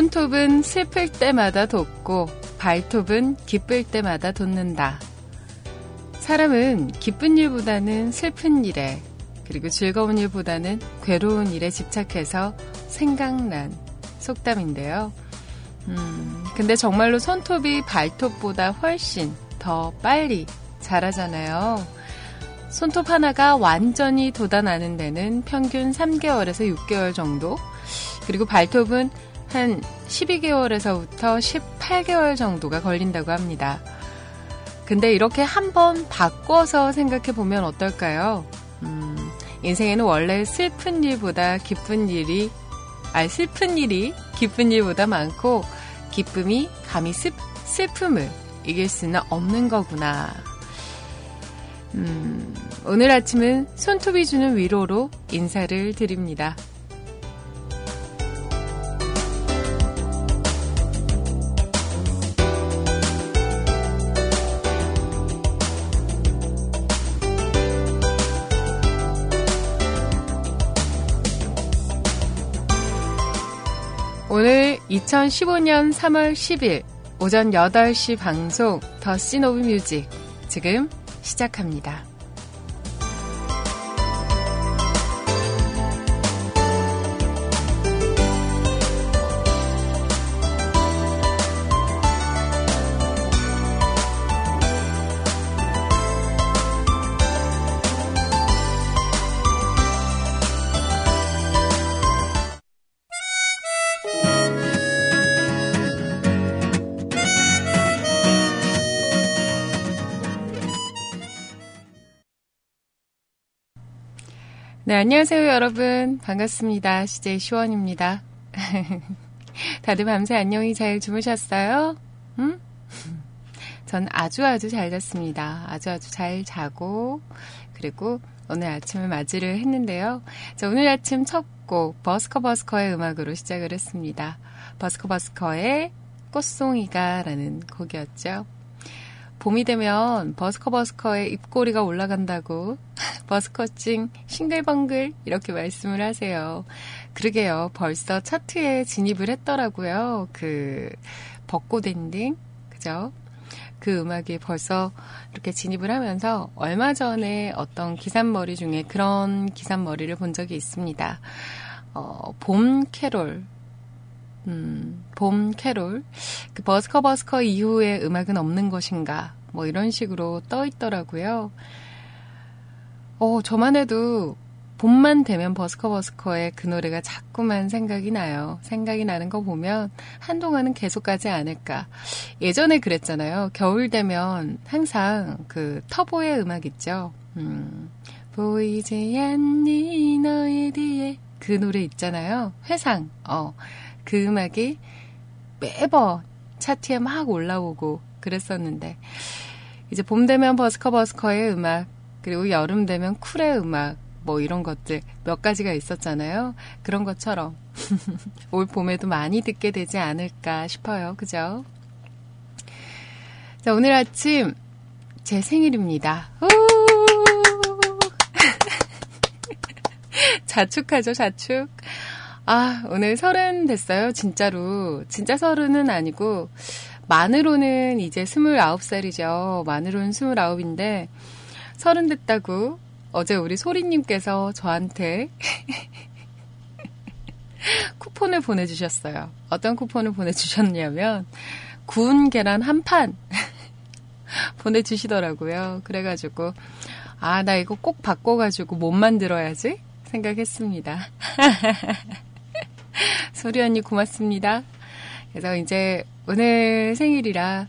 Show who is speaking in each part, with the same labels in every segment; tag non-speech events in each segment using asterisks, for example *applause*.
Speaker 1: 손톱은 슬플 때마다 돋고 발톱은 기쁠 때마다 돋는다. 사람은 기쁜 일보다는 슬픈 일에 그리고 즐거운 일보다는 괴로운 일에 집착해서 생각난 속담인데요. 음, 근데 정말로 손톱이 발톱보다 훨씬 더 빨리 자라잖아요. 손톱 하나가 완전히 돋아나는 데는 평균 3개월에서 6개월 정도, 그리고 발톱은 한 12개월에서부터 18개월 정도가 걸린다고 합니다. 근데 이렇게 한번 바꿔서 생각해 보면 어떨까요? 음, 인생에는 원래 슬픈 일보다 기쁜 일이, 아, 슬픈 일이 기쁜 일보다 많고, 기쁨이 감히 슬, 슬픔을 이길 수는 없는 거구나. 음, 오늘 아침은 손톱이 주는 위로로 인사를 드립니다. 오늘 2015년 3월 10일 오전 8시 방송 더씬 오브 뮤직 지금 시작합니다. 안녕하세요, 여러분. 반갑습니다. CJ 시원입니다. *laughs* 다들 밤새 안녕히 잘 주무셨어요? 음? 전 아주 아주 잘 잤습니다. 아주 아주 잘 자고, 그리고 오늘 아침을 맞이를 했는데요. 자, 오늘 아침 첫 곡, 버스커 버스커의 음악으로 시작을 했습니다. 버스커 버스커의 꽃송이가 라는 곡이었죠. 봄이 되면 버스커 버스커의 입꼬리가 올라간다고 *laughs* 버스커칭 싱글벙글 이렇게 말씀을 하세요. 그러게요. 벌써 차트에 진입을 했더라고요. 그 벚꽃 엔딩 그죠? 그 음악이 벌써 이렇게 진입을 하면서 얼마 전에 어떤 기사머리 중에 그런 기사머리를 본 적이 있습니다. 어, 봄 캐롤 음, 봄 캐롤. 그 버스커 버스커 이후에 음악은 없는 것인가. 뭐 이런 식으로 떠 있더라고요. 어, 저만 해도 봄만 되면 버스커 버스커의 그 노래가 자꾸만 생각이 나요. 생각이 나는 거 보면 한동안은 계속 가지 않을까. 예전에 그랬잖아요. 겨울 되면 항상 그 터보의 음악 있죠. 음, 보이지 않니 너의 뒤에 그 노래 있잖아요. 회상. 어. 그 음악이 매번 차트에 막 올라오고 그랬었는데 이제 봄 되면 버스커 버스커의 음악 그리고 여름 되면 쿨의 음악 뭐 이런 것들 몇 가지가 있었잖아요. 그런 것처럼 *laughs* 올 봄에도 많이 듣게 되지 않을까 싶어요. 그죠? 자, 오늘 아침 제 생일입니다. *laughs* 자축하죠, 자축. 아, 오늘 서른 됐어요, 진짜로. 진짜 서른은 아니고, 만으로는 이제 스물아홉 살이죠. 만으로는 스물아홉인데, 서른 됐다고 어제 우리 소리님께서 저한테 *laughs* 쿠폰을 보내주셨어요. 어떤 쿠폰을 보내주셨냐면, 구운 계란 한 판 *laughs* 보내주시더라고요. 그래가지고, 아, 나 이거 꼭 바꿔가지고 못 만들어야지 생각했습니다. *laughs* *laughs* 소리 언니 고맙습니다. 그래서 이제 오늘 생일이라,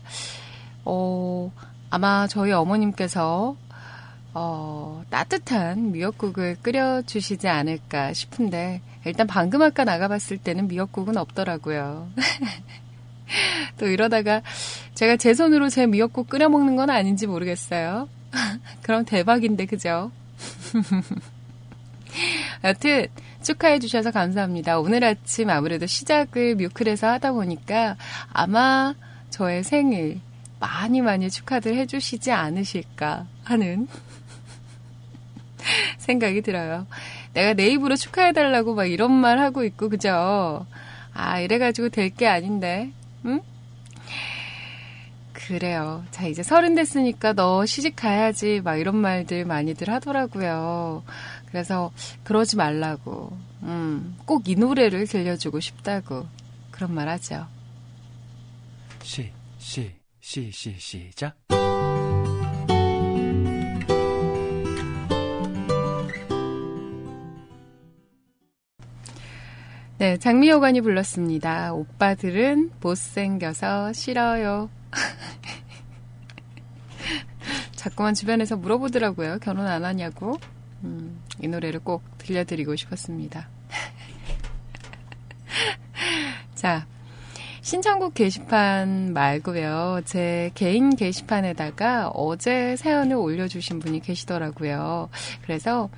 Speaker 1: 어, 아마 저희 어머님께서, 어, 따뜻한 미역국을 끓여주시지 않을까 싶은데, 일단 방금 아까 나가봤을 때는 미역국은 없더라고요. *laughs* 또 이러다가 제가 제 손으로 제 미역국 끓여 먹는 건 아닌지 모르겠어요. *laughs* 그럼 대박인데, 그죠? 여튼, 축하해 주셔서 감사합니다. 오늘 아침 아무래도 시작을 뮤클에서 하다 보니까 아마 저의 생일 많이 많이 축하들 해 주시지 않으실까 하는 *laughs* 생각이 들어요. 내가 내 입으로 축하해 달라고 막 이런 말 하고 있고 그죠? 아, 이래가지고 될 게 아닌데, 응? 그래요. 자, 이제 서른 됐으니까 너 시집 가야지. 막 이런 말들 많이들 하더라고요. 그래서 그러지 말라고. 음, 꼭 이 노래를 들려주고 싶다고. 그런 말 하죠.
Speaker 2: 시, 시, 시, 시, 시작.
Speaker 1: 네, 장미여관이 불렀습니다. 오빠들은 못생겨서 싫어요. *laughs* 자꾸만 주변에서 물어보더라고요. 결혼 안 하냐고. 음, 이 노래를 꼭 들려드리고 싶었습니다. *laughs* 자, 신청곡 게시판 말고요. 제 개인 게시판에다가 어제 사연을 올려주신 분이 계시더라고요. 그래서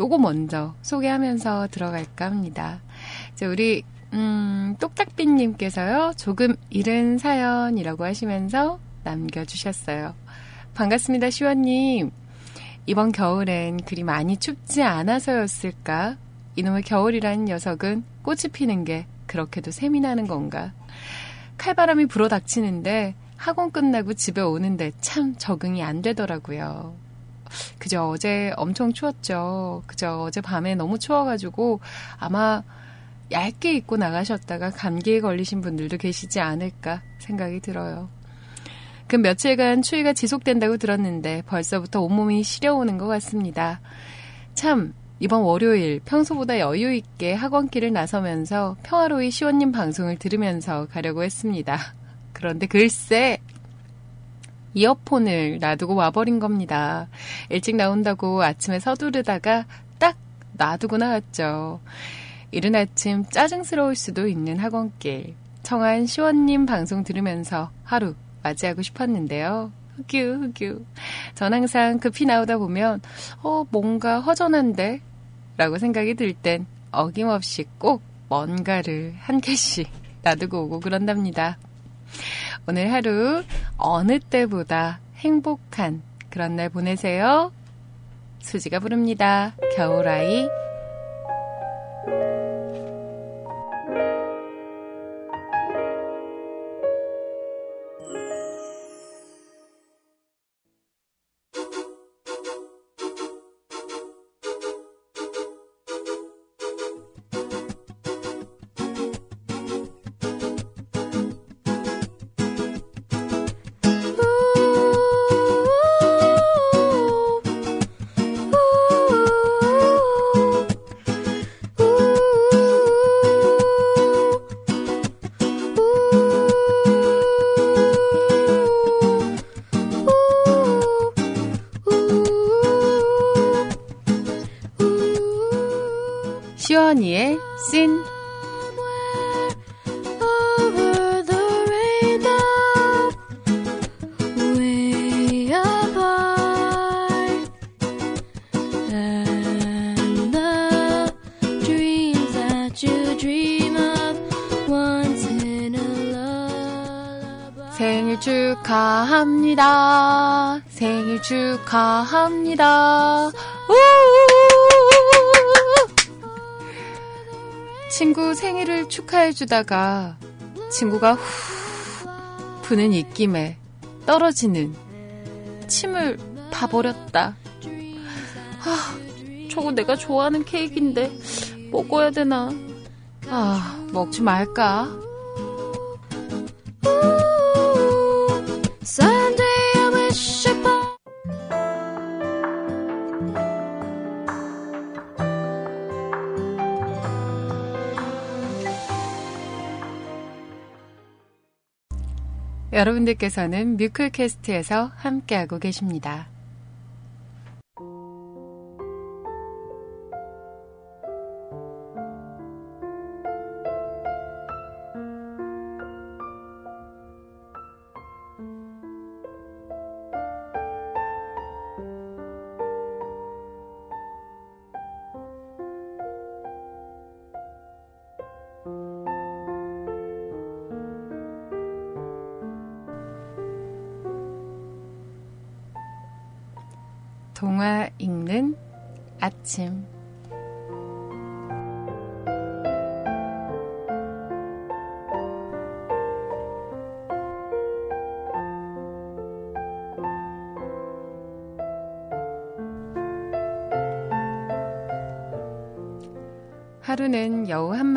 Speaker 1: 요거 먼저 소개하면서 들어갈까 합니다. 자, 우리 음, 똑딱비님께서요, 조금 이른 사연이라고 하시면서 남겨주셨어요. 반갑습니다, 시원님. 이번 겨울엔 그리 많이 춥지 않아서였을까? 이놈의 겨울이라는 녀석은 꽃이 피는 게 그렇게도 셈이 나는 건가? 칼바람이 불어 닥치는데 학원 끝나고 집에 오는데 참 적응이 안 되더라고요. 그저 어제 엄청 추웠죠. 그저 어제 밤에 너무 추워가지고 아마 얇게 입고 나가셨다가 감기에 걸리신 분들도 계시지 않을까 생각이 들어요. 그 며칠간 추위가 지속된다고 들었는데 벌써부터 온몸이 시려오는 것 같습니다. 참, 이번 월요일 평소보다 여유 있게 학원길을 나서면서 평화로이 시원님 방송을 들으면서 가려고 했습니다. 그런데 글쎄, 이어폰을 놔두고 와버린 겁니다. 일찍 나온다고 아침에 서두르다가 딱 놔두고 나왔죠. 이른 아침 짜증스러울 수도 있는 학원길. 청한 시원님 방송 들으면서 하루 맞이하고 싶었는데요. 흑유, 흑유. 전 항상 급히 나오다 보면, 어, 뭔가 허전한데? 라고 생각이 들 땐 어김없이 꼭 뭔가를 한 개씩 놔두고 오고 그런답니다. 오늘 하루 어느 때보다 행복한 그런 날 보내세요. 수지가 부릅니다. 겨울아이. 우우우우우우. 친구 생일을 축하해주다가 친구가 후 부는 입김에 떨어지는 침을 봐버렸다. 아, 저거 내가 좋아하는 케이크인데 먹어야 되나? 아, 먹지 말까? 여러분들께서는 뮤클캐스트에서 함께하고 계십니다.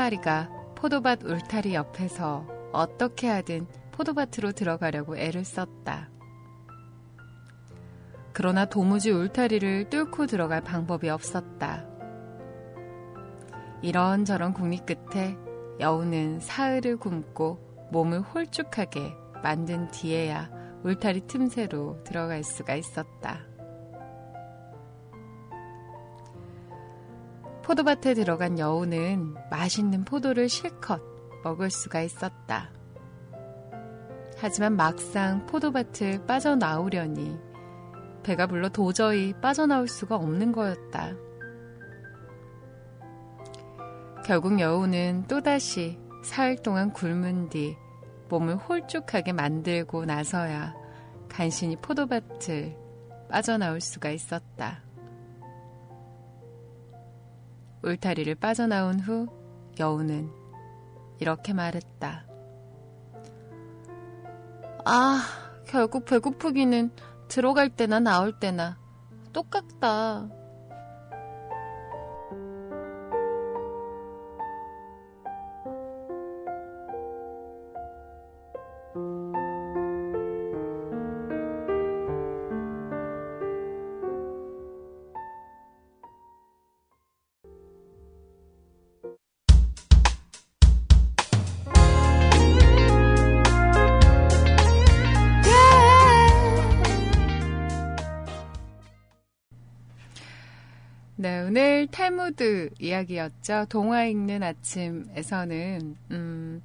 Speaker 1: 마리가 포도밭 울타리 옆에서 어떻게 하든 포도밭으로 들어가려고 애를 썼다. 그러나 도무지 울타리를 뚫고 들어갈 방법이 없었다. 이런저런 국리 끝에 여우는 사흘을 굶고 몸을 홀쭉하게 만든 뒤에야 울타리 틈새로 들어갈 수가 있었다. 포도밭에 들어간 여우는 맛있는 포도를 실컷 먹을 수가 있었다. 하지만 막상 포도밭을 빠져나오려니 배가 불러 도저히 빠져나올 수가 없는 거였다. 결국 여우는 또다시 사흘 동안 굶은 뒤 몸을 홀쭉하게 만들고 나서야 간신히 포도밭을 빠져나올 수가 있었다. 울타리를 빠져나온 후 여우는 이렇게 말했다. 아, 결국 배고프기는 들어갈 때나 나올 때나 똑같다. 탈무드 이야기였죠. 동화 읽는 아침에서는 음,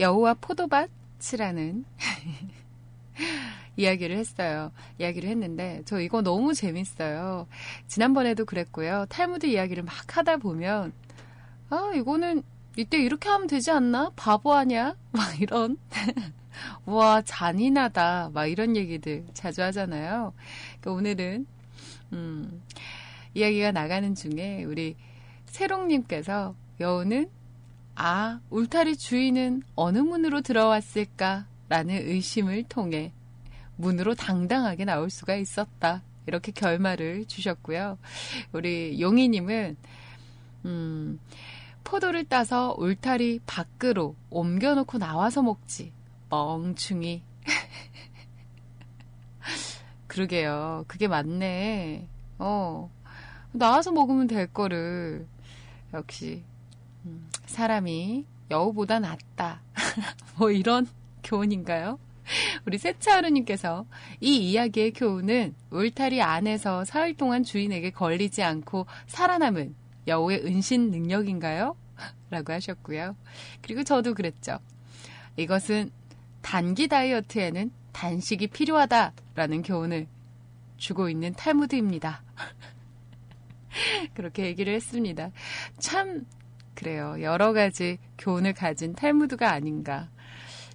Speaker 1: 여우와 포도밭이라는 *laughs* 이야기를 했어요. 이야기를 했는데 저 이거 너무 재밌어요. 지난번에도 그랬고요. 탈무드 이야기를 막 하다 보면 아 이거는 이때 이렇게 하면 되지 않나? 바보 아니야? *laughs* 막 이런 *laughs* 와 잔인하다 막 이런 얘기들 자주 하잖아요. 그러니까 오늘은 음. 이야기가 나가는 중에 우리 세롱님께서 여우는 아 울타리 주인은 어느 문으로 들어왔을까 라는 의심을 통해 문으로 당당하게 나올 수가 있었다. 이렇게 결말을 주셨고요. 우리 용희님은 음, 포도를 따서 울타리 밖으로 옮겨놓고 나와서 먹지. 멍충이. *laughs* 그러게요. 그게 맞네. 어 나와서 먹으면 될 거를 역시 음, 사람이 여우보다 낫다. *laughs* 뭐 이런 교훈인가요? 우리 세차하루님께서 이 이야기의 교훈은 울타리 안에서 사흘 동안 주인에게 걸리지 않고 살아남은 여우의 은신 능력인가요? *laughs* 라고 하셨고요. 그리고 저도 그랬죠. 이것은 단기 다이어트에는 단식이 필요하다라는 교훈을 주고 있는 탈무드입니다. *laughs* *laughs* 그렇게 얘기를 했습니다. 참, 그래요. 여러 가지 교훈을 가진 탈무드가 아닌가.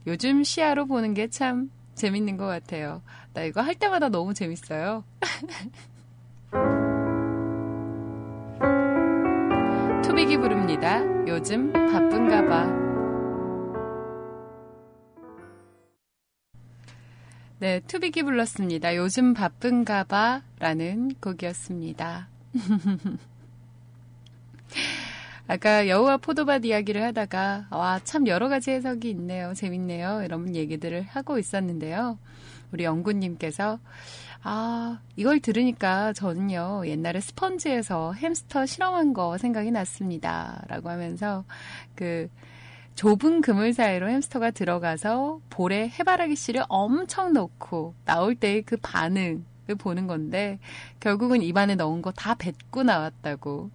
Speaker 1: 요즘 시야로 보는 게 참 재밌는 것 같아요. 나 이거 할 때마다 너무 재밌어요. *laughs* 투빅이 부릅니다. 요즘 바쁜가 봐. 네, 투빅이 불렀습니다. 요즘 바쁜가 봐 라는 곡이었습니다. *laughs* 아까 여우와 포도밭 이야기를 하다가 와 참 여러 가지 해석이 있네요. 재밌네요. 이런 얘기들을 하고 있었는데요. 우리 영구님께서 아 이걸 들으니까 저는요 옛날에 스펀지에서 햄스터 실험한 거 생각이 났습니다. 라고 하면서 그 좁은 그물 사이로 햄스터가 들어가서 볼에 해바라기 씨를 엄청 넣고 나올 때의 그 반응 보는 건데 결국은 입안에 넣은 거 다 뱉고 나왔다고.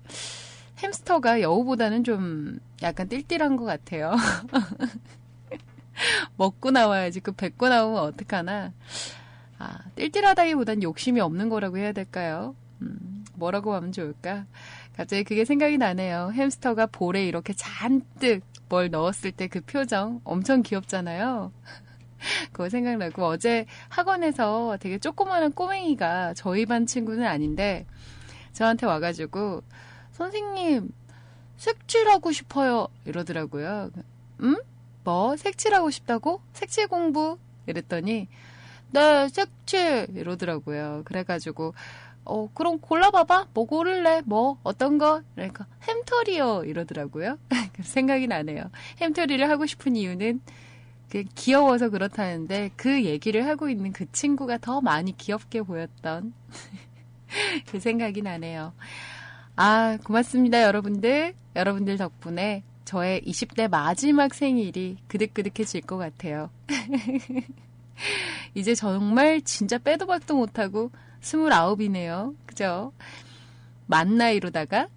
Speaker 1: 햄스터가 여우보다는 좀 약간 띨띨한 것 같아요. *laughs* 먹고 나와야지 그 뱉고 나오면 어떡하나. 아, 띨띨하다기보단 욕심이 없는 거라고 해야 될까요? 음, 뭐라고 하면 좋을까? 갑자기 그게 생각이 나네요. 햄스터가 볼에 이렇게 잔뜩 뭘 넣었을 때 그 표정 엄청 귀엽잖아요. 그거 생각나고 어제 학원에서 되게 조그마한 꼬맹이가 저희 반 친구는 아닌데 저한테 와가지고 선생님 색칠하고 싶어요 이러더라고요. 음? 뭐 색칠하고 싶다고? 색칠 공부? 이랬더니 네 색칠 이러더라고요. 그래가지고 어, 그럼 골라봐봐. 뭐 고를래? 뭐, 어떤 거? 그러니까, 햄털이요. 이러더라고요. *laughs* 생각이 나네요. 햄털이를 하고 싶은 이유는 그 귀여워서 그렇다는데 그 얘기를 하고 있는 그 친구가 더 많이 귀엽게 보였던 *laughs* 그 생각이 나네요. 아, 고맙습니다, 여러분들. 여러분들 덕분에 저의 20대 마지막 생일이 그득그득해질 것 같아요. *laughs* 이제 정말 진짜 빼도 박도 못하고 29이네요. 그죠? 만 나이로다가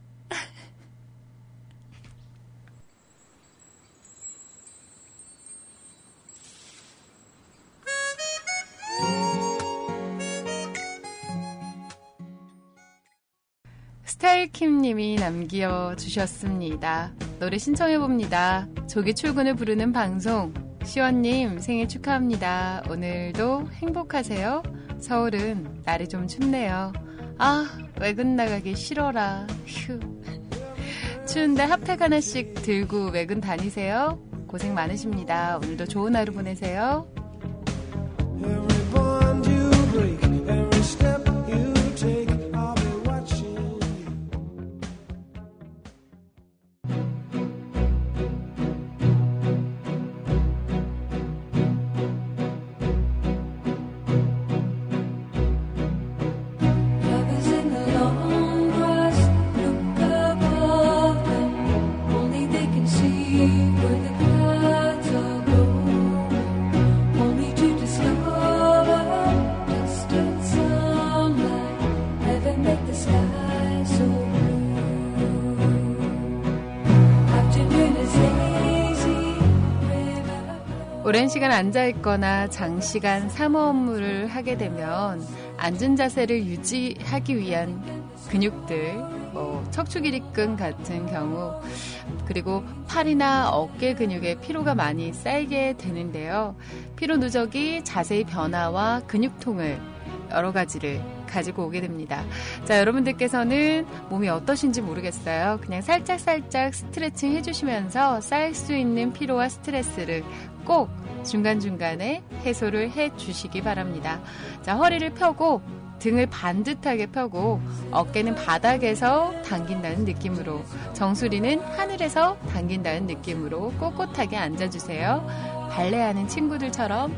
Speaker 1: 킴님이 남겨 주셨습니다. 노래 신청해 봅니다. 조기 출근을 부르는 방송. 시원님 생일 축하합니다. 오늘도 행복하세요. 서울은 날이 좀 춥네요. 아, 외근 나가기 싫어라. 휴. 추운데 핫팩 하나씩 들고 외근 다니세요. 고생 많으십니다. 오늘도 좋은 하루 보내세요. 오랜 시간 앉아 있거나 장시간 사무 업무를 하게 되면 앉은 자세를 유지하기 위한 근육들, 뭐 척추기립근 같은 경우, 그리고 팔이나 어깨 근육에 피로가 많이 쌓이게 되는데요. 피로 누적이 자세의 변화와 근육통을 여러 가지를 가지고 오게 됩니다. 자, 여러분들께서는 몸이 어떠신지 모르겠어요. 그냥 살짝살짝 스트레칭 해주시면서 쌓일 수 있는 피로와 스트레스를 꼭 중간중간에 해소를 해 주시기 바랍니다. 자, 허리를 펴고 등을 반듯하게 펴고 어깨는 바닥에서 당긴다는 느낌으로 정수리는 하늘에서 당긴다는 느낌으로 꼿꼿하게 앉아주세요. 발레하는 친구들처럼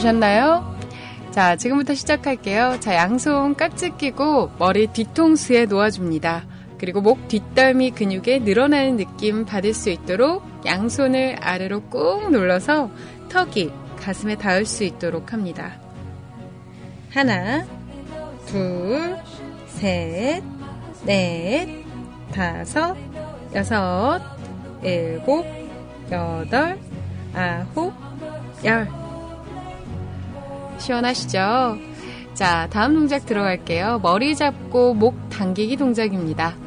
Speaker 1: 주셨나요? 자, 지금부터 시작할게요. 자, 양손 깍지 끼고 머리 뒤통수에 놓아줍니다. 그리고 목 뒷덜미 근육에 늘어나는 느낌 받을 수 있도록 양손을 아래로 꾹 눌러서 턱이 가슴에 닿을 수 있도록 합니다. 하나, 둘, 셋, 넷, 다섯, 여섯, 일곱, 여덟, 아홉, 열. 시원하시죠? 자, 다음 동작 들어갈게요. 머리 잡고 목 당기기 동작입니다.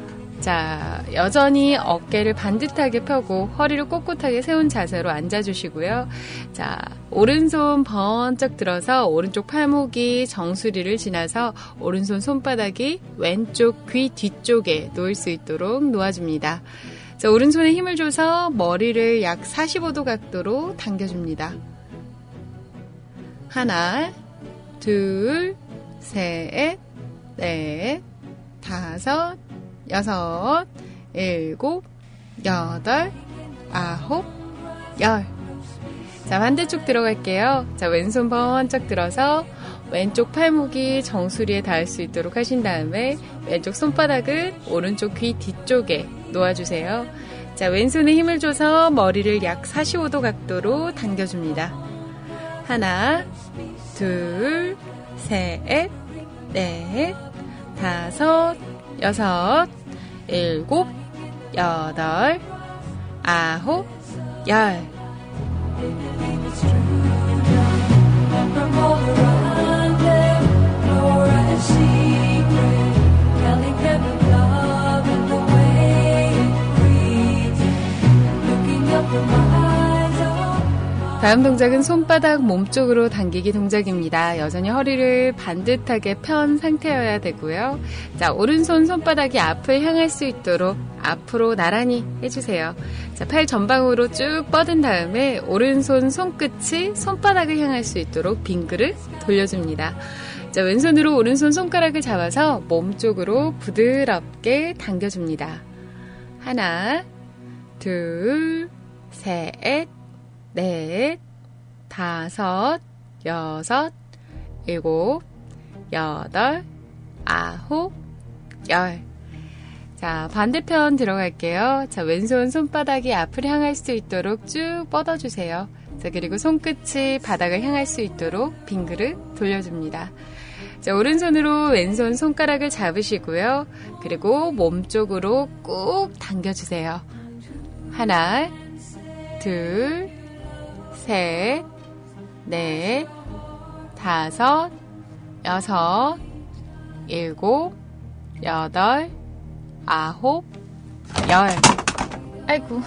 Speaker 1: 자, 여전히 어깨를 반듯하게 펴고 허리를 꼿꼿하게 세운 자세로 앉아주시고요. 자, 오른손 번쩍 들어서 오른쪽 팔목이 정수리를 지나서 오른손 손바닥이 왼쪽 귀 뒤쪽에 놓일 수 있도록 놓아줍니다. 자, 오른손에 힘을 줘서 머리를 약 45도 각도로 당겨줍니다. 하나, 둘, 셋, 넷, 다섯, 여섯, 일곱, 여덟, 아홉, 열. 자, 반대쪽 들어갈게요. 자, 왼손 번쩍 들어서 왼쪽 팔목이 정수리에 닿을 수 있도록 하신 다음에 왼쪽 손바닥은 오른쪽 귀 뒤쪽에 놓아주세요. 자, 왼손에 힘을 줘서 머리를 약 45도 각도로 당겨줍니다. 하나, 둘, 셋, 넷, 다섯, 여섯, 일곱, 여덟, 아홉, 열. 다음 동작은 손바닥 몸쪽으로 당기기 동작입니다. 여전히 허리를 반듯하게 편 상태여야 되고요. 자, 오른손 손바닥이 앞을 향할 수 있도록 앞으로 나란히 해주세요. 자, 팔 전방으로 쭉 뻗은 다음에 오른손 손끝이 손바닥을 향할 수 있도록 빙그릇 돌려줍니다. 자, 왼손으로 오른손 손가락을 잡아서 몸쪽으로 부드럽게 당겨줍니다. 하나, 둘, 셋, 넷, 다섯, 여섯, 일곱, 여덟, 아홉, 열. 자, 반대편 들어갈게요. 자, 왼손 손바닥이 앞을 향할 수 있도록 쭉 뻗어주세요. 자, 그리고 손끝이 바닥을 향할 수 있도록 빙 그릇 돌려줍니다. 자, 오른손으로 왼손 손가락을 잡으시고요. 그리고 몸 쪽으로 꾹 당겨주세요. 하나, 둘, 셋, 넷, 다섯, 여섯, 일곱, 여덟, 아홉, 열. 아이고.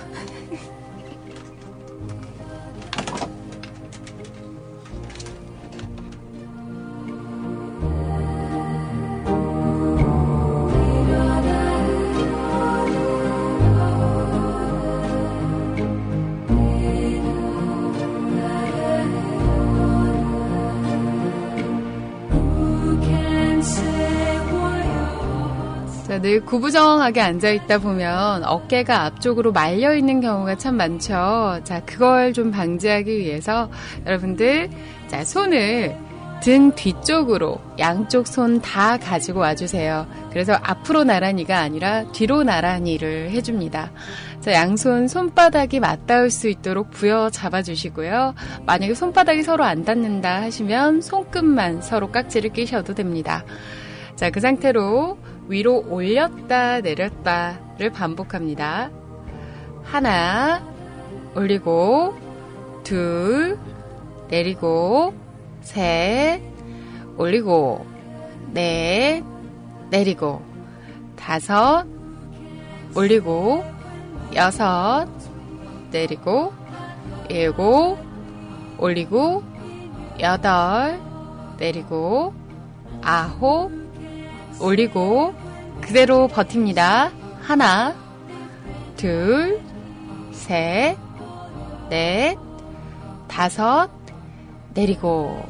Speaker 1: 늘 구부정하게 앉아 있다 보면 어깨가 앞쪽으로 말려 있는 경우가 참 많죠. 자, 그걸 좀 방지하기 위해서 여러분들, 자, 손을 등 뒤쪽으로 양쪽 손 다 가지고 와주세요. 그래서 앞으로 나란히가 아니라 뒤로 나란히를 해줍니다. 자, 양손 손바닥이 맞닿을 수 있도록 부여 잡아주시고요. 만약에 손바닥이 서로 안 닿는다 하시면 손끝만 서로 깍지를 끼셔도 됩니다. 자, 그 상태로 위로 올렸다 내렸다를 반복합니다. 하나, 올리고, 둘, 내리고, 셋, 올리고, 넷, 내리고, 다섯, 올리고, 여섯, 내리고, 일곱, 올리고, 여덟, 내리고, 아홉, 올리고 그대로 버팁니다. 하나, 둘, 셋, 넷, 다섯, 내리고.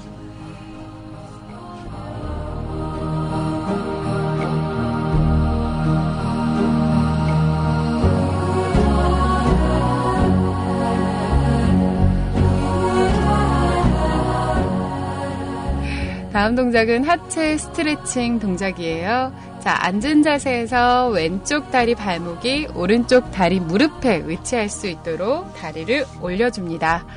Speaker 1: 다음 동작은 하체 스트레칭 동작이에요. 자, 앉은 자세에서 왼쪽 다리 발목이 오른쪽 다리 무릎에 위치할 수 있도록 다리를 올려줍니다.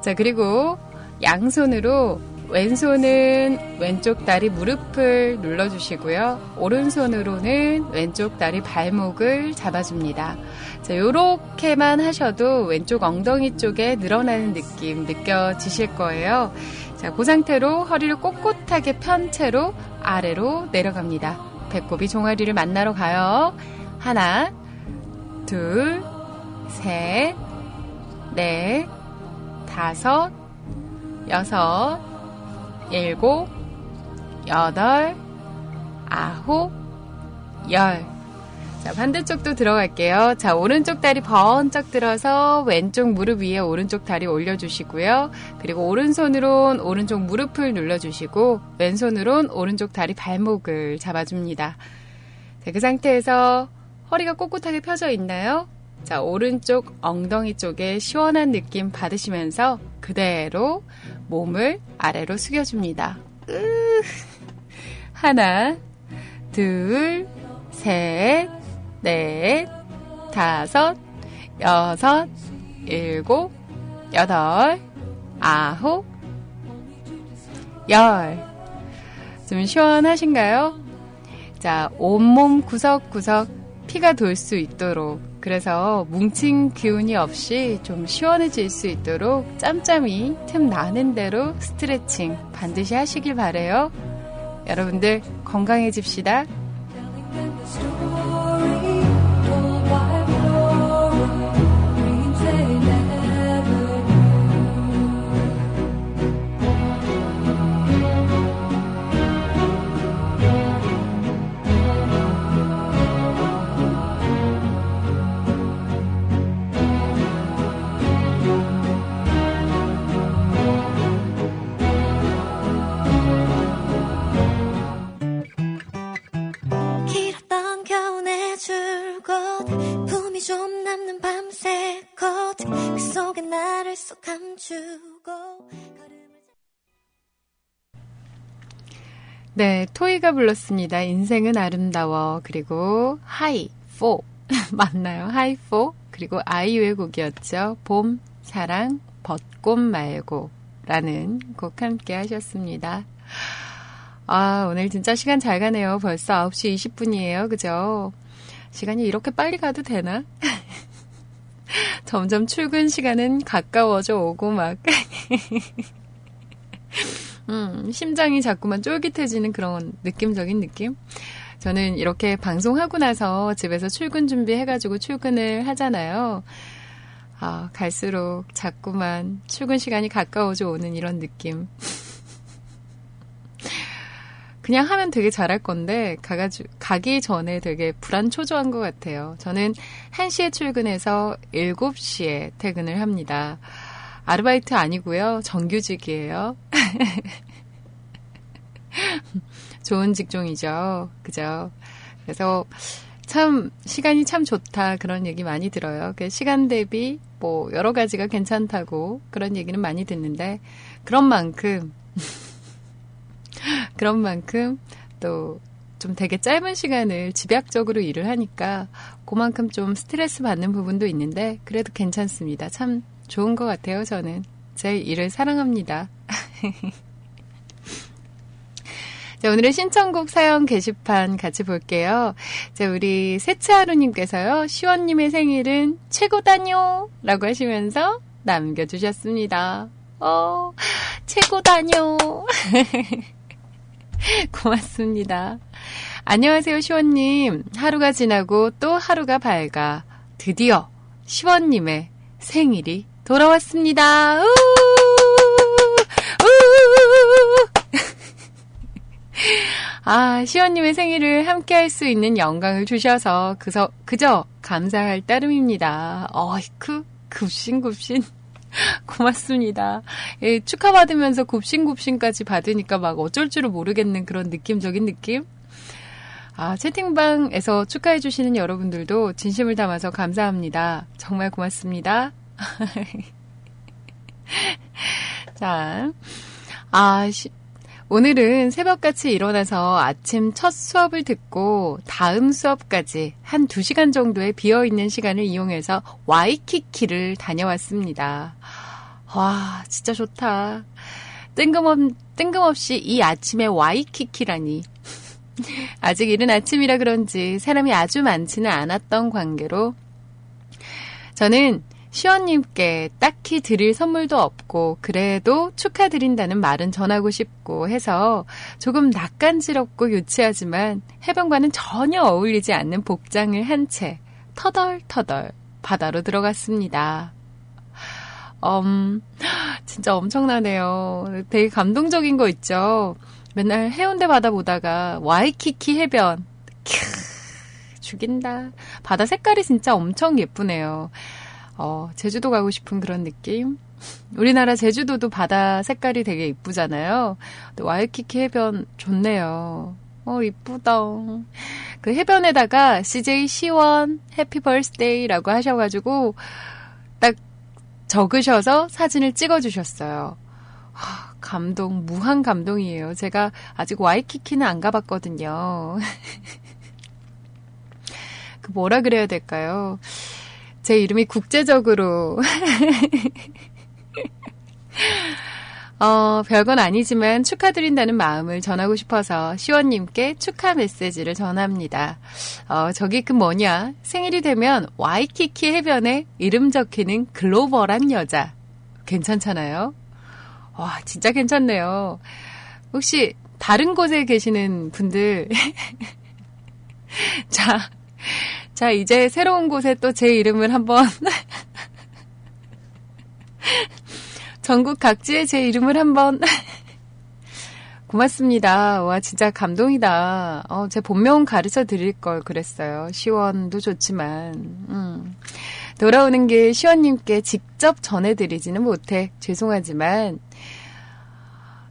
Speaker 1: 자, 그리고 양손으로 왼손은 왼쪽 다리 무릎을 눌러주시고요. 오른손으로는 왼쪽 다리 발목을 잡아줍니다. 자, 요렇게만 하셔도 왼쪽 엉덩이 쪽에 늘어나는 느낌 느껴지실 거예요. 자, 그 상태로 허리를 꼿꼿하게 편 채로 아래로 내려갑니다. 배꼽이 종아리를 만나러 가요. 하나, 둘, 셋, 넷, 다섯, 여섯, 일곱, 여덟, 아홉, 열. 자, 반대쪽도 들어갈게요. 자, 오른쪽 다리 번쩍 들어서 왼쪽 무릎 위에 오른쪽 다리 올려주시고요. 그리고 오른손으론 오른쪽 무릎을 눌러주시고, 왼손으론 오른쪽 다리 발목을 잡아줍니다. 자, 그 상태에서 허리가 꼿꼿하게 펴져 있나요? 자, 오른쪽 엉덩이 쪽에 시원한 느낌 받으시면서 그대로 몸을 아래로 숙여줍니다. 으 하나, 둘, 셋, 넷, 다섯, 여섯, 일곱, 여덟, 아홉, 열. 좀 시원하신가요? 자, 온몸 구석구석 피가 돌 수 있도록 그래서 뭉친 기운이 없이 좀 시원해질 수 있도록 짬짬이 틈 나는 대로 스트레칭 반드시 하시길 바래요. 여러분들 건강해집시다. 네, 토이가 불렀습니다. 인생은 아름다워. 그리고 하이, 포. *laughs* 맞나요? 하이, 포. 그리고 아이유의 곡이었죠. 봄, 사랑, 벚꽃 말고. 라는 곡 함께 하셨습니다. 아, 오늘 진짜 시간 잘 가네요. 벌써 9시 20분이에요. 그죠? 시간이 이렇게 빨리 가도 되나? *laughs* 점점 출근 시간은 가까워져 오고 막. *laughs* 음, 심장이 자꾸만 쫄깃해지는 그런 느낌적인 느낌? 저는 이렇게 방송하고 나서 집에서 출근 준비해가지고 출근을 하잖아요. 아, 갈수록 자꾸만 출근 시간이 가까워져 오는 이런 느낌. *laughs* 그냥 하면 되게 잘할 건데, 가가지고, 가기 전에 되게 불안초조한 것 같아요. 저는 1시에 출근해서 7시에 퇴근을 합니다. 아르바이트 아니고요. 정규직이에요. *laughs* 좋은 직종이죠. 그죠? 그래서 참 시간이 참 좋다 그런 얘기 많이 들어요. 그 시간 대비 뭐 여러 가지가 괜찮다고 그런 얘기는 많이 듣는데 그런 만큼 *laughs* 그런 만큼 또 좀 되게 짧은 시간을 집약적으로 일을 하니까 그만큼 좀 스트레스 받는 부분도 있는데 그래도 괜찮습니다. 참 좋은 것 같아요. 저는 제 일을 사랑합니다. *laughs* 자, 오늘의 신청곡 사연 게시판 같이 볼게요. 자, 우리 세츠하루님께서요, 시원님의 생일은 최고다뇨! 라고 하시면서 남겨주셨습니다. 어, 최고다뇨! *laughs* 고맙습니다. 안녕하세요, 시원님. 하루가 지나고 또 하루가 밝아. 드디어 시원님의 생일이 돌아왔습니다. 우! 우! *laughs* 아, 시원님의 생일을 함께 할 수 있는 영광을 주셔서 그저, 그저 감사할 따름입니다. 어이쿠, 굽신굽신. *laughs* 고맙습니다. 예, 축하받으면서 굽신굽신까지 받으니까 막 어쩔 줄을 모르겠는 그런 느낌적인 느낌? 아, 채팅방에서 축하해주시는 여러분들도 진심을 담아서 감사합니다. 정말 고맙습니다. *laughs* 자, 아, 시- 오늘은 새벽같이 일어나서 아침 첫 수업을 듣고 다음 수업까지 한 2시간 정도의 비어있는 시간을 이용해서 와이키키를 다녀왔습니다. 와, 진짜 좋다. 뜬금없, 뜬금없이 이 아침에 와이키키라니. *laughs* 아직 이른 아침이라 그런지 사람이 아주 많지는 않았던 관계로 저는 시원님께 딱히 드릴 선물도 없고 그래도 축하드린다는 말은 전하고 싶고 해서 조금 낯간지럽고 유치하지만 해변과는 전혀 어울리지 않는 복장을 한 채 터덜터덜 바다로 들어갔습니다. 음, 진짜 엄청나네요. 되게 감동적인 거 있죠. 맨날 해운대 바다 보다가 와이키키 해변. 캬, 죽인다. 바다 색깔이 진짜 엄청 예쁘네요. 어, 제주도 가고 싶은 그런 느낌? 우리나라 제주도도 바다 색깔이 되게 이쁘잖아요. 와이키키 해변 좋네요. 어, 이쁘다. 그 해변에다가 CJ 시원 해피 벌스데이라고 하셔가지고 딱 적으셔서 사진을 찍어주셨어요. 하, 감동, 무한 감동이에요. 제가 아직 와이키키는 안 가봤거든요. *laughs* 그 뭐라 그래야 될까요? 제 이름이 국제적으로 어, 별건 아니지만 축하드린다는 마음을 전하고 싶어서 시원님께 축하 메시지를 전합니다. 어, 저기 그 뭐냐. 생일이 되면 와이키키 해변에 이름 적히는 글로벌한 여자. 괜찮잖아요? 와, 진짜 괜찮네요. 혹시 다른 곳에 계시는 분들. *laughs* 자, 자, 이제 새로운 곳에 또 제 이름을 한번 전국 각지에 제 이름을 한번 고맙습니다. 와 진짜 감동이다. 어, 제 본명 가르쳐 드릴 걸 그랬어요. 시원도 좋지만 음. 돌아오는 길 시원님께 직접 전해드리지는 못해 죄송하지만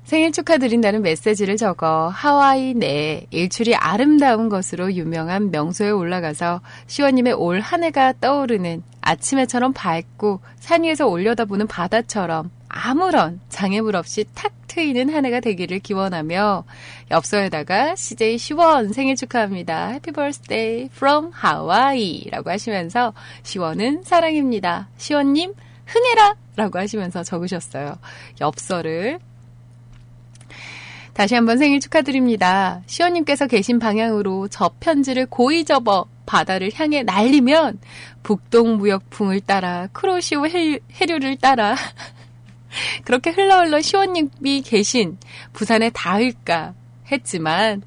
Speaker 1: 생일 축하드린다는 메시지를 적어 하와이 내 일출이 아름다운 것으로 유명한 명소에 올라가서 시원님의 올 한 해가 떠오르는 아침에처럼 밝고 산 위에서 올려다보는 바다처럼 아무런 장애물 없이 탁 트이는 한 해가 되기를 기원하며 엽서에다가 CJ 시원 생일 축하합니다. happy birthday from 하와이 라고 하시면서 시원은 사랑입니다. 시원님 흥해라 라고 하시면서 적으셨어요. 엽서를 다시 한번 생일 축하드립니다. 시원님께서 계신 방향으로 저 편지를 고이 접어 바다를 향해 날리면 북동 무역풍을 따라 크로시오 해- 해류를 따라 *laughs* 그렇게 흘러흘러 시원님이 계신 부산에 닿을까 했지만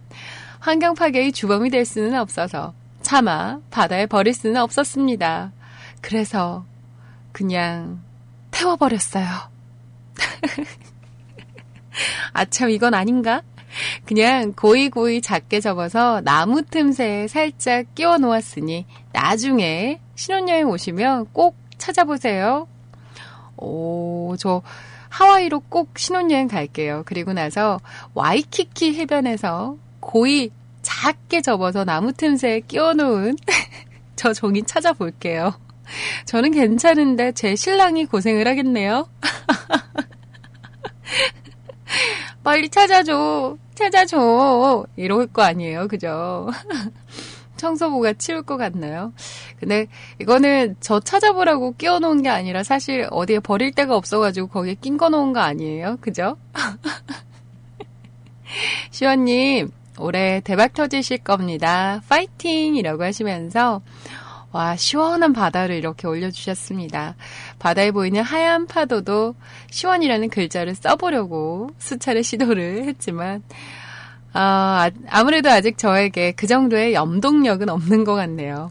Speaker 1: 환경 파괴의 주범이 될 수는 없어서 차마 바다에 버릴 수는 없었습니다. 그래서 그냥 태워버렸어요. *laughs* 아참 이건 아닌가? 그냥 고이고이 작게 접어서 나무 틈새에 살짝 끼워 놓았으니 나중에 신혼여행 오시면 꼭 찾아보세요. 오, 저 하와이로 꼭 신혼여행 갈게요. 그리고 나서 와이키키 해변에서 고이 작게 접어서 나무 틈새에 끼워 놓은 *laughs* 저 종이 찾아볼게요. 저는 괜찮은데 제 신랑이 고생을 하겠네요. *laughs* 빨리 찾아줘. 찾아줘. 이럴 거 아니에요. 그죠? *laughs* 청소부가 치울 것 같나요? 근데 이거는 저 찾아보라고 끼워놓은 게 아니라 사실 어디에 버릴 데가 없어가지고 거기에 낀거 놓은 거 아니에요? 그죠? *laughs* 시원님, 올해 대박 터지실 겁니다. 파이팅! 이라고 하시면서 와, 시원한 바다를 이렇게 올려주셨습니다. 바다에 보이는 하얀 파도도 시원이라는 글자를 써보려고 수차례 시도를 했지만, 아, 아무래도 아직 저에게 그 정도의 염동력은 없는 것 같네요.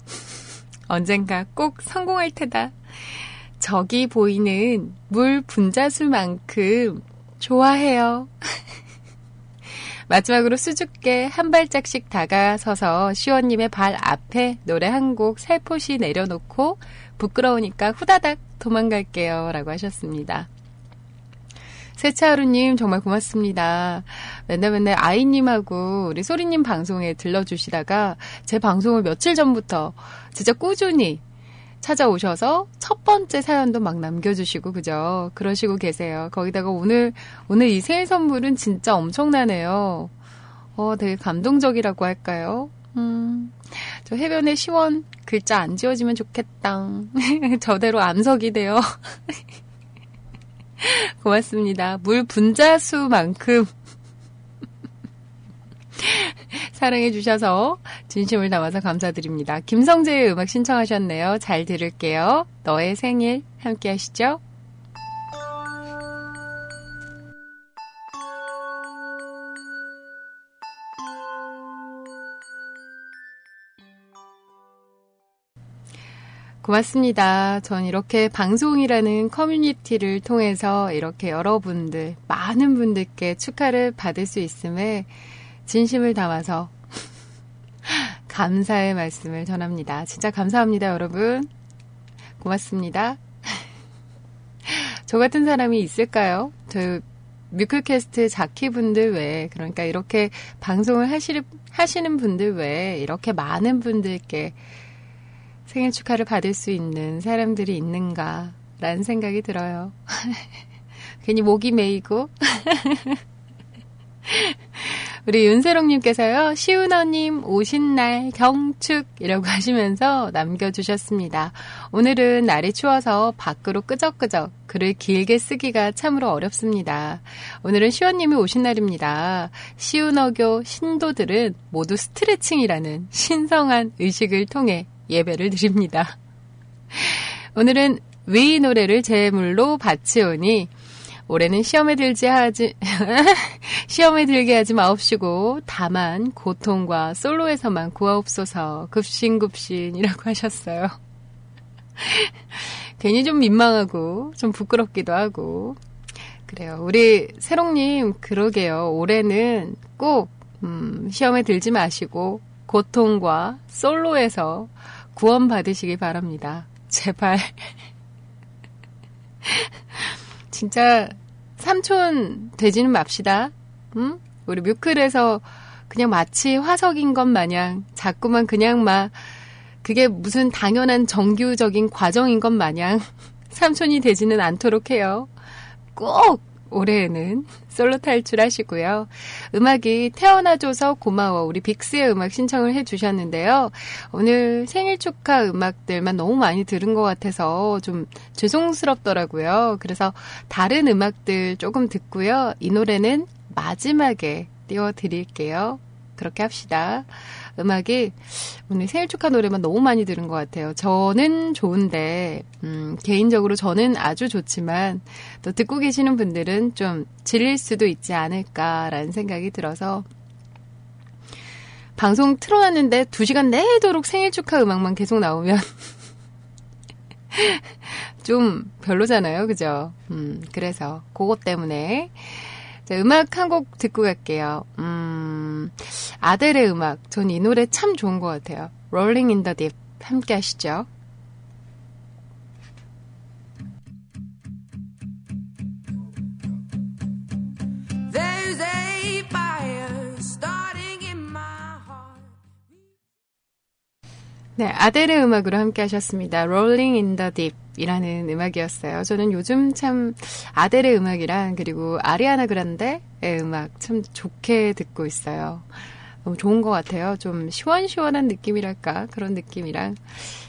Speaker 1: 언젠가 꼭 성공할 테다. 저기 보이는 물 분자수만큼 좋아해요. *laughs* 마지막으로 수줍게 한 발짝씩 다가서서 시원님의 발 앞에 노래 한 곡 살포시 내려놓고 부끄러우니까 후다닥 도망갈게요. 라고 하셨습니다. 세차하루님 정말 고맙습니다. 맨날 맨날 아이님하고 우리 소리님 방송에 들러주시다가 제 방송을 며칠 전부터 진짜 꾸준히 찾아오셔서 첫 번째 사연도 막 남겨주시고 그죠? 그러시고 계세요. 거기다가 오늘 오늘 이 생일 선물은 진짜 엄청나네요. 어, 되게 감동적이라고 할까요? 음, 저 해변에 시원 글자 안 지워지면 좋겠다. *laughs* 저대로 암석이 돼요. *laughs* 고맙습니다. 물 분자수만큼 *laughs* 사랑해 주셔서 진심을 담아서 감사드립니다. 김성재의 음악 신청하셨네요. 잘 들을게요. 너의 생일 함께 하시죠. 고맙습니다. 전 이렇게 방송이라는 커뮤니티를 통해서 이렇게 여러분들, 많은 분들께 축하를 받을 수 있음에 진심을 담아서 *laughs* 감사의 말씀을 전합니다. 진짜 감사합니다, 여러분. 고맙습니다. *laughs* 저 같은 사람이 있을까요? 저 뮤클캐스트 자키분들 외에 그러니까 이렇게 방송을 하시, 하시는 분들 외에 이렇게 많은 분들께 생일 축하를 받을 수 있는 사람들이 있는가라는 생각이 들어요. *laughs* 괜히 목이 메이고. *laughs* 우리 윤세롱님께서요, 시은어님 오신 날 경축이라고 하시면서 남겨주셨습니다. 오늘은 날이 추워서 밖으로 끄적끄적 글을 길게 쓰기가 참으로 어렵습니다. 오늘은 시원님이 오신 날입니다. 시은어교 신도들은 모두 스트레칭이라는 신성한 의식을 통해 예배를 드립니다. 오늘은 위 노래를 제물로 바치오니 올해는 시험에 들지 하지 *laughs* 시험에 들게 하지 마옵시고 다만 고통과 솔로에서만 구하옵소서 급신급신이라고 *laughs* 하셨어요. 괜히 좀 민망하고 좀 부끄럽기도 하고 그래요. 우리 세롱님 그러게요. 올해는 꼭 음, 시험에 들지 마시고 고통과 솔로에서 구원 받으시기 바랍니다. 제발. 진짜 삼촌 되지는 맙시다. 응? 우리 뮤클에서 그냥 마치 화석인 것 마냥 자꾸만 그냥 막 그게 무슨 당연한 정규적인 과정인 것 마냥 삼촌이 되지는 않도록 해요. 꼭 올해에는 솔로 탈출하시고요. 음악이 태어나줘서 고마워. 우리 빅스의 음악 신청을 해주셨는데요. 오늘 생일 축하 음악들만 너무 많이 들은 것 같아서 좀 죄송스럽더라고요. 그래서 다른 음악들 조금 듣고요. 이 노래는 마지막에 띄워드릴게요. 그렇게 합시다. 음악이 오늘 생일 축하 노래만 너무 많이 들은 것 같아요. 저는 좋은데, 음, 개인적으로 저는 아주 좋지만, 또 듣고 계시는 분들은 좀 질릴 수도 있지 않을까라는 생각이 들어서, 방송 틀어놨는데 2시간 내도록 생일 축하 음악만 계속 나오면, *laughs* 좀 별로잖아요. 그죠? 음, 그래서, 그것 때문에, 자, 음악 한 곡 듣고 갈게요. 음, 아델의 음악. 전 이 노래 참 좋은 것 같아요. Rolling in the Deep. 함께 하시죠.
Speaker 3: There's a fire starting in my heart.
Speaker 1: 네, 아델의 음악으로 함께 하셨습니다. Rolling in the Deep 이라는 음악이었어요. 저는 요즘 참 아델의 음악이랑 그리고 아리아나 그란데의 음악 참 좋게 듣고 있어요. 너무 좋은 것 같아요. 좀 시원시원한 느낌이랄까 그런 느낌이랑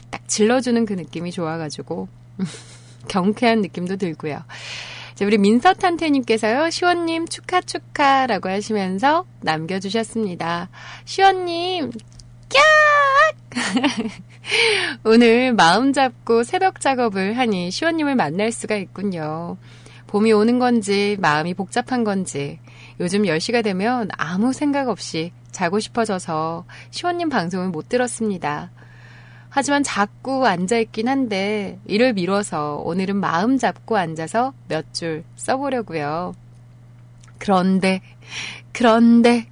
Speaker 1: 딱 질러주는 그 느낌이 좋아가지고 *laughs* 경쾌한 느낌도 들고요. 자, 우리 민서탄태님께서요, 시원님 축하 축하라고 하시면서 남겨주셨습니다. 시원님, 깍! *laughs* 오늘 마음 잡고 새벽 작업을 하니 시원님을 만날 수가 있군요. 봄이 오는 건지 마음이 복잡한 건지 요즘 10시가 되면 아무 생각 없이 자고 싶어져서 시원님 방송을 못 들었습니다. 하지만 자꾸 앉아있긴 한데 일을 미뤄서 오늘은 마음 잡고 앉아서 몇 줄 써보려고요. 그런데 그런데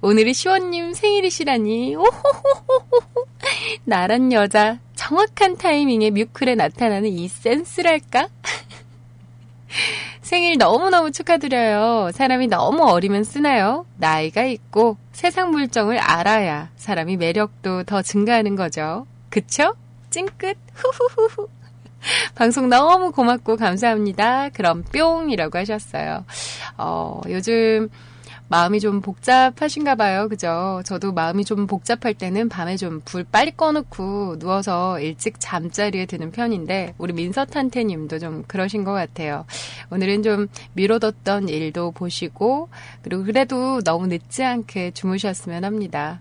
Speaker 1: 오늘이 시원님 생일이시라니 오호호호호 나란 여자 정확한 타이밍에 뮤클에 나타나는 이 센스랄까? *laughs* 생일 너무너무 축하드려요. 사람이 너무 어리면 쓰나요? 나이가 있고 세상 물정을 알아야 사람이 매력도 더 증가하는 거죠. 그쵸? 찡긋 후후후후 방송 너무 고맙고 감사합니다. 그럼 뿅이라고 하셨어요. 어, 요즘 마음이 좀 복잡하신가 봐요. 그죠? 저도 마음이 좀 복잡할 때는 밤에 좀 불 빨리 꺼놓고 누워서 일찍 잠자리에 드는 편인데 우리 민서탄태 님도 좀 그러신 것 같아요. 오늘은 좀 미뤄뒀던 일도 보시고 그리고 그래도 너무 늦지 않게 주무셨으면 합니다.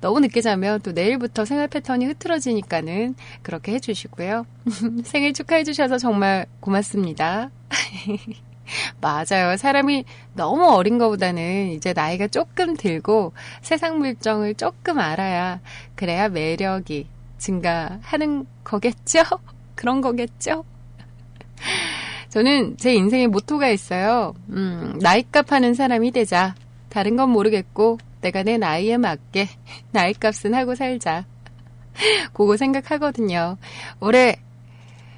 Speaker 1: 너무 늦게 자면 또 내일부터 생활 패턴이 흐트러지니까는 그렇게 해주시고요. *laughs* 생일 축하해주셔서 정말 고맙습니다. *laughs* *laughs* 맞아요. 사람이 너무 어린 것보다는 이제 나이가 조금 들고 세상 물정을 조금 알아야 그래야 매력이 증가하는 거겠죠? *laughs* 그런 거겠죠? *laughs* 저는 제 인생에 모토가 있어요. 음, 나이값 하는 사람이 되자. 다른 건 모르겠고 내가 내 나이에 맞게 나이값은 하고 살자. 그거 생각하거든요. 올해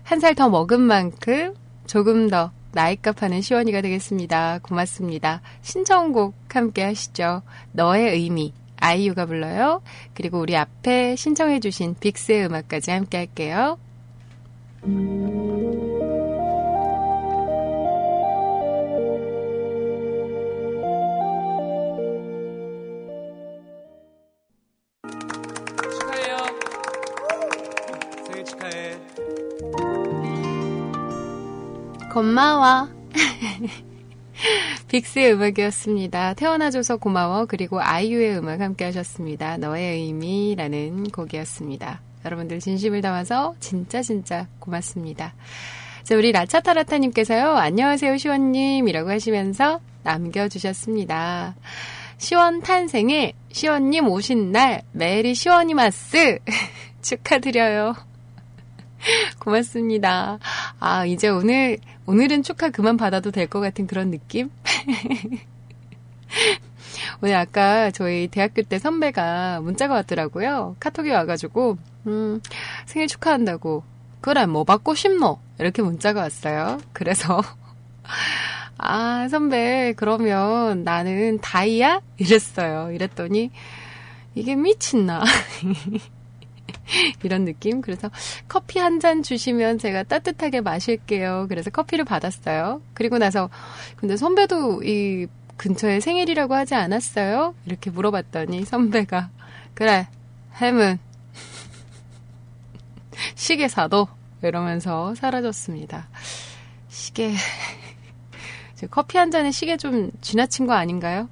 Speaker 1: 한 살 더 먹은 만큼 조금 더 나이값 하는 시원이가 되겠습니다. 고맙습니다. 신청곡 함께 하시죠. 너의 의미. 아이유가 불러요. 그리고 우리 앞에 신청해주신 빅스의 음악까지 함께 할게요.
Speaker 2: 축하해요. 생일 축하해.
Speaker 1: 고마워. *laughs* 빅스의 음악이었습니다. 태어나줘서 고마워. 그리고 아이유의 음악 함께 하셨습니다. 너의 의미라는 곡이었습니다. 여러분들 진심을 담아서 진짜 진짜 고맙습니다. 자, 우리 라차타라타님께서요. 안녕하세요, 시원님이라고 하시면서 남겨주셨습니다. 시원 탄생에 시원님 오신 날 메리 시원이마스 *laughs* 축하드려요. 고맙습니다. 아, 이제 오늘, 오늘은 축하 그만 받아도 될 것 같은 그런 느낌? *laughs* 오늘 아까 저희 대학교 때 선배가 문자가 왔더라고요. 카톡이 와가지고, 음, 생일 축하한다고. 그래, 뭐 받고 싶노? 이렇게 문자가 왔어요. 그래서, *laughs* 아, 선배, 그러면 나는 다이야? 이랬어요. 이랬더니, 이게 미친나. *laughs* *laughs* 이런 느낌. 그래서 커피 한 잔 주시면 제가 따뜻하게 마실게요. 그래서 커피를 받았어요. 그리고 나서, 근데 선배도 이 근처에 생일이라고 하지 않았어요? 이렇게 물어봤더니 선배가, 그래, 햄은 *laughs* 시계 사도 이러면서 사라졌습니다. 시계 *laughs* 저 커피 한 잔에 시계 좀 지나친 거 아닌가요?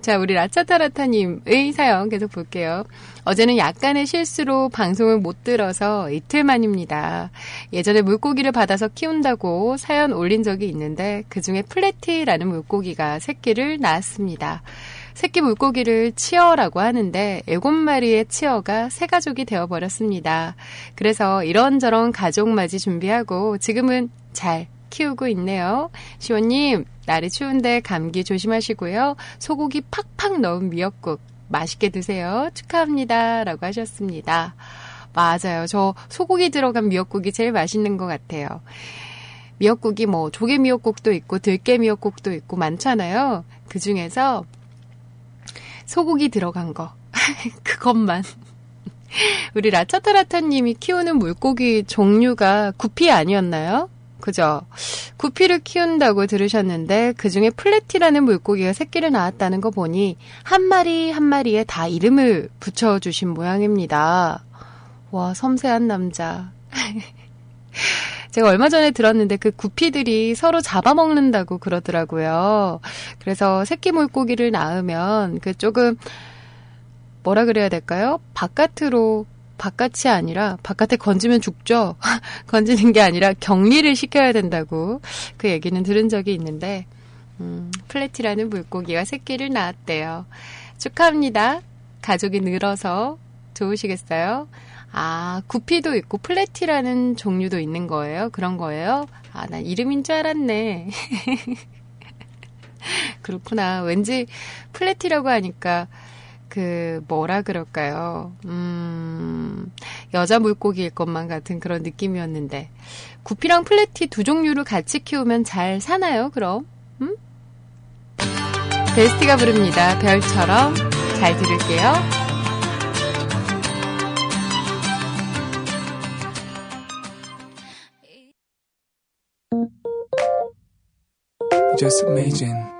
Speaker 1: 자, 우리 라차타라타님의 사연 계속 볼게요. 어제는 약간의 실수로 방송을 못 들어서 이틀 만입니다. 예전에 물고기를 받아서 키운다고 사연 올린 적이 있는데 그 중에 플래티라는 물고기가 새끼를 낳았습니다. 새끼 물고기를 치어라고 하는데 일곱 마리의 치어가 새 가족이 되어버렸습니다. 그래서 이런저런 가족 맞이 준비하고 지금은 잘 키우고 있네요. 시원님, 날이 추운데 감기 조심하시고요. 소고기 팍팍 넣은 미역국 맛있게 드세요. 축하합니다. 라고 하셨습니다. 맞아요. 저 소고기 들어간 미역국이 제일 맛있는 것 같아요. 미역국이 뭐 조개 미역국도 있고 들깨 미역국도 있고 많잖아요. 그 중에서 소고기 들어간 거. *laughs* 그것만. 우리 라차타라타님이 키우는 물고기 종류가 구피 아니었나요? 그죠? 구피를 키운다고 들으셨는데 그 중에 플래티라는 물고기가 새끼를 낳았다는 거 보니 한 마리 한 마리에 다 이름을 붙여주신 모양입니다. 와, 섬세한 남자. *laughs* 제가 얼마 전에 들었는데 그 구피들이 서로 잡아먹는다고 그러더라고요. 그래서 새끼 물고기를 낳으면 그 조금 뭐라 그래야 될까요? 바깥으로 바깥이 아니라 바깥에 건지면 죽죠. *laughs* 건지는 게 아니라 격리를 시켜야 된다고 그 얘기는 들은 적이 있는데 음, 플래티라는 물고기가 새끼를 낳았대요. 축하합니다. 가족이 늘어서 좋으시겠어요? 아, 구피도 있고 플래티라는 종류도 있는 거예요? 그런 거예요? 아, 난 이름인 줄 알았네. *laughs* 그렇구나. 왠지 플래티라고 하니까 그 뭐라 그럴까요? 음, 여자 물고기일 것만 같은 그런 느낌이었는데 구피랑 플래티 두 종류를 같이 키우면 잘 사나요? 그럼? 음? 베스티가 부릅니다. 별처럼 잘 들을게요.
Speaker 4: Imagine.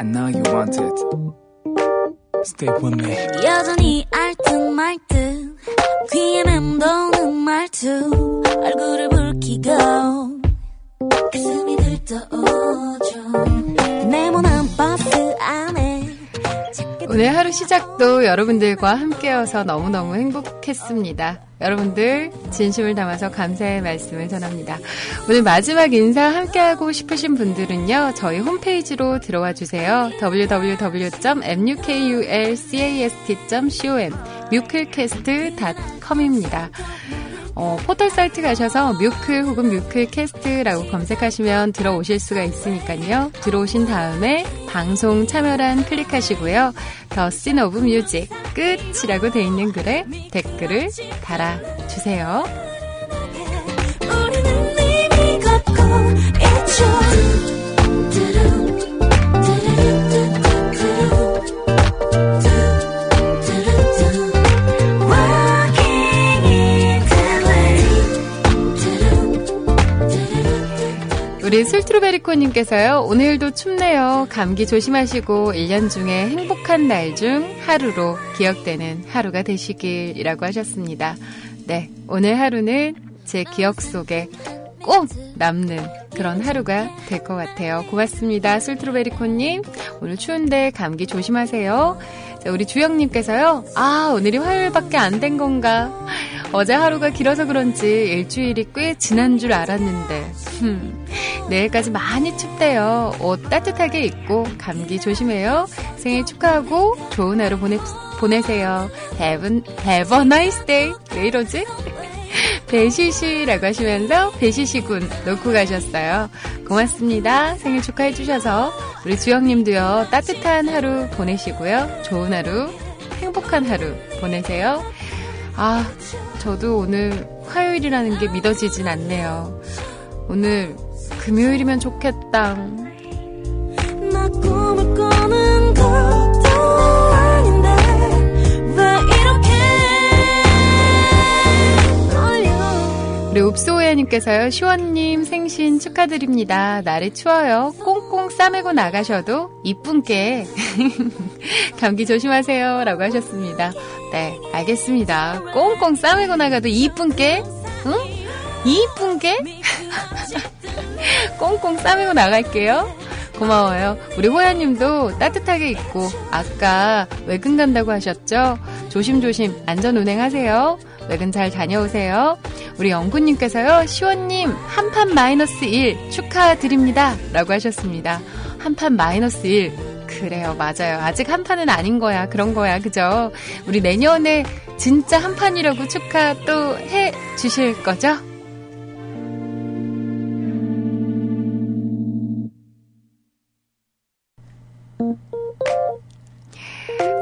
Speaker 4: I know you want it. Stay with me.
Speaker 5: 여전히 알듯말듯 귀에 맴도는 말투 얼굴을 붉히고 가슴이 들떠오죠
Speaker 1: 오늘 하루 시작도 여러분들과 함께여서 너무너무 행복했습니다. 여러분들 진심을 담아서 감사의 말씀을 전합니다. 오늘 마지막 인사 함께하고 싶으신 분들은요. 저희 홈페이지로 들어와 주세요. www.mukulcast.com 뮤클캐스트.com입니다. 어, 포털 사이트 가셔서 뮤클 혹은 뮤클캐스트라고 검색하시면 들어오실 수가 있으니까요. 들어오신 다음에 방송 참여란 클릭하시고요. The Scene of Music 끝이라고 돼 있는 글에 댓글을 달아주세요.
Speaker 5: 우리
Speaker 1: 술트루베리코님께서요, 오늘도 춥네요. 감기 조심하시고, 1년 중에 행복한 날 중 하루로 기억되는 하루가 되시길이라고 하셨습니다. 네, 오늘 하루는 제 기억 속에 꼭 남는 그런 하루가 될 것 같아요. 고맙습니다. 술트루베리코님. 오늘 추운데 감기 조심하세요. 자, 우리 주영님께서요, 아, 오늘이 화요일밖에 안 된 건가? 어제 하루가 길어서 그런지 일주일이 꽤 지난 줄 알았는데, 흠, 내일까지 많이 춥대요. 옷 따뜻하게 입고 감기 조심해요. 생일 축하하고 좋은 하루 보내, 보내세요. Have, have a nice day. 왜 이러지? 배시시라고 하시면서 배시시 군 놓고 가셨어요. 고맙습니다. 생일 축하해 주셔서 우리 주영님도요 따뜻한 하루 보내시고요. 좋은 하루, 행복한 하루 보내세요. 아, 저도 오늘 화요일이라는 게 믿어지진 않네요. 오늘 금요일이면 좋겠다. 우리 읍소호야님께서요, 시원님 생신 축하드립니다. 날이 추워요. 꽁꽁 싸매고 나가셔도 이쁜게. *laughs* 감기 조심하세요. 라고 하셨습니다. 네, 알겠습니다. 꽁꽁 싸매고 나가도 이쁜게? 응? 이쁜게? *laughs* 꽁꽁 싸매고 나갈게요. 고마워요. 우리 호야님도 따뜻하게 입고 아까 외근 간다고 하셨죠? 조심조심 안전 운행하세요. 외근 잘 다녀오세요. 우리 영구님께서요, 시원님, 한판 마이너스 1 축하드립니다. 라고 하셨습니다. 한판 마이너스 1. 그래요, 맞아요. 아직 한 판은 아닌 거야. 그런 거야. 그죠? 우리 내년에 진짜 한 판이라고 축하 또 해 주실 거죠?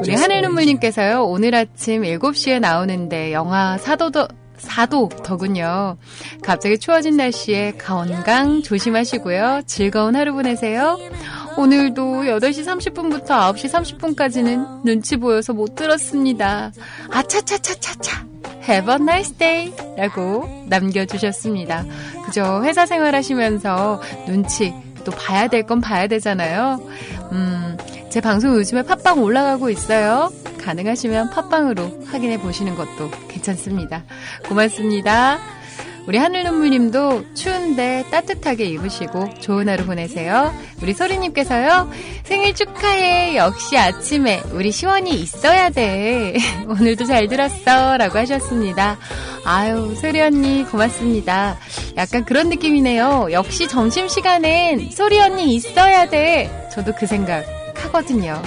Speaker 1: 우리 하늘눈물님께서요, 오늘 아침 7시에 나오는데 영하 4도도, 4도 더군요. 갑자기 추워진 날씨에 건강 조심하시고요. 즐거운 하루 보내세요. 오늘도 8시 30분부터 9시 30분까지는 눈치 보여서 못 들었습니다. 아차차차차차. Have a nice day. 라고 남겨주셨습니다. 그죠. 회사 생활 하시면서 눈치 또 봐야 될 건 봐야 되잖아요. 음, 제 방송 요즘에 팟빵 올라가고 있어요. 가능하시면 팟빵으로 확인해 보시는 것도 괜찮습니다. 고맙습니다. 우리 하늘눈물님도 추운데 따뜻하게 입으시고 좋은 하루 보내세요. 우리 소리님께서요. 생일 축하해. 역시 아침에 우리 시원이 있어야 돼. *laughs* 오늘도 잘 들었어. 라고 하셨습니다. 아유, 소리 언니 고맙습니다. 약간 그런 느낌이네요. 역시 점심시간엔 소리 언니 있어야 돼. 저도 그 생각 하거든요.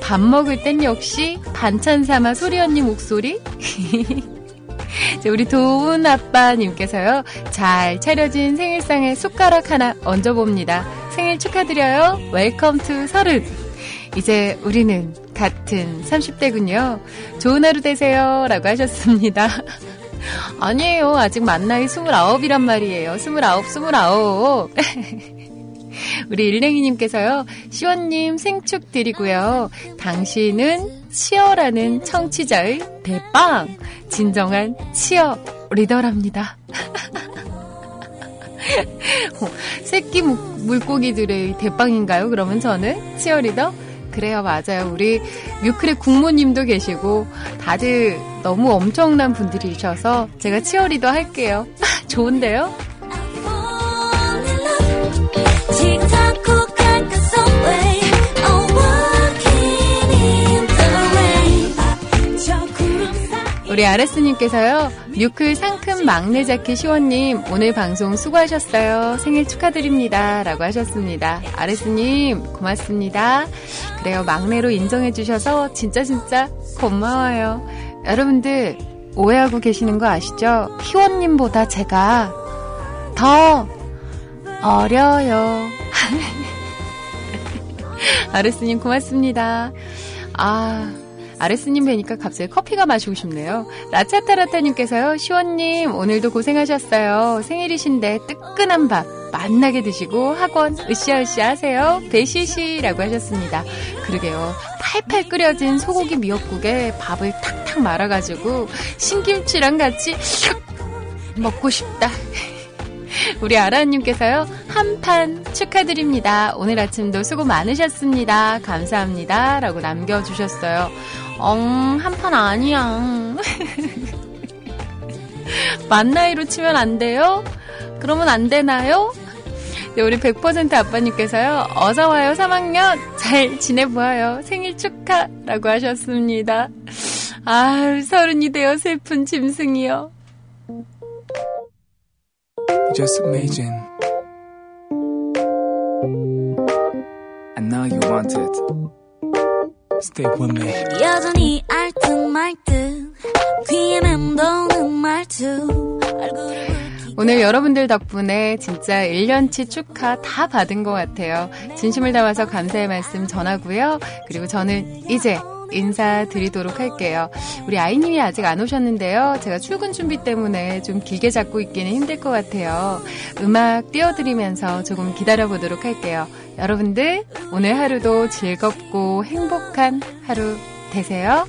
Speaker 1: 밥 먹을 땐 역시 반찬 삼아 소리 언니 목소리? *laughs* 자, 우리 도훈 아빠님께서요, 잘 차려진 생일상에 숟가락 하나 얹어봅니다. 생일 축하드려요. Welcome to 서른. 이제 우리는 같은 30대군요. 좋은 하루 되세요. 라고 하셨습니다. *laughs* 아니에요. 아직 만 나이 29이란 말이에요. 29, 29. *laughs* 우리 일랭이님께서요, 시원님 생축 드리고요. 당신은 치어라는 청취자의 대빵! 진정한 치어 리더랍니다. *laughs* 어, 새끼 물- 물고기들의 대빵인가요? 그러면 저는 치어리더? 그래요, 맞아요. 우리 뮤클의 국모님도 계시고 다들 너무 엄청난 분들이셔서 제가 치어리더 할게요. *laughs* 좋은데요? 우리 아레스님께서요, 뮤클 상큼 막내 자켓 시원님, 오늘 방송 수고하셨어요. 생일 축하드립니다. 라고 하셨습니다. 아레스님, 고맙습니다. 그래요, 막내로 인정해주셔서 진짜 진짜 고마워요. 여러분들, 오해하고 계시는 거 아시죠? 희원님보다 제가 더 어려요. *laughs* 아레스님 고맙습니다. 아, 아레스님 뵈니까 갑자기 커피가 마시고 싶네요. 라차타라타님께서요, 시원님, 오늘도 고생하셨어요. 생일이신데 뜨끈한 밥 맛나게 드시고 학원 으쌰으쌰 하세요. 배시시라고 하셨습니다. 그러게요. 팔팔 끓여진 소고기 미역국에 밥을 탁탁 말아가지고 신김치랑 같이 먹고 싶다. *laughs* 우리 아라님께서요, 한 판 축하드립니다. 오늘 아침도 수고 많으셨습니다. 감사합니다. 라고 남겨주셨어요. 엉, 한 판 아니야. *laughs* 만 나이로 치면 안 돼요? 그러면 안 되나요? 네, 우리 100% 아빠님께서요, 어서와요, 3학년. 잘 지내보아요. 생일 축하 라고 하셨습니다. 아 서른이 되어 슬픈 짐승이요.
Speaker 4: Just imagine. I know you want it. Stay with me.
Speaker 5: 여전히 알듯말듯 귀에 맴도는 말투 얼굴을
Speaker 1: 오늘 여러분들 덕분에 진짜 1년치 축하 다 받은 것 같아요. 진심을 담아서 감사의 말씀 전하고요. 그리고 저는 이제 인사드리도록 할게요. 우리 아이님이 아직 안 오셨는데요. 제가 출근 준비 때문에 좀 길게 잡고 있기는 힘들 것 같아요. 음악 띄워드리면서 조금 기다려보도록 할게요. 여러분들, 오늘 하루도 즐겁고 행복한 하루 되세요.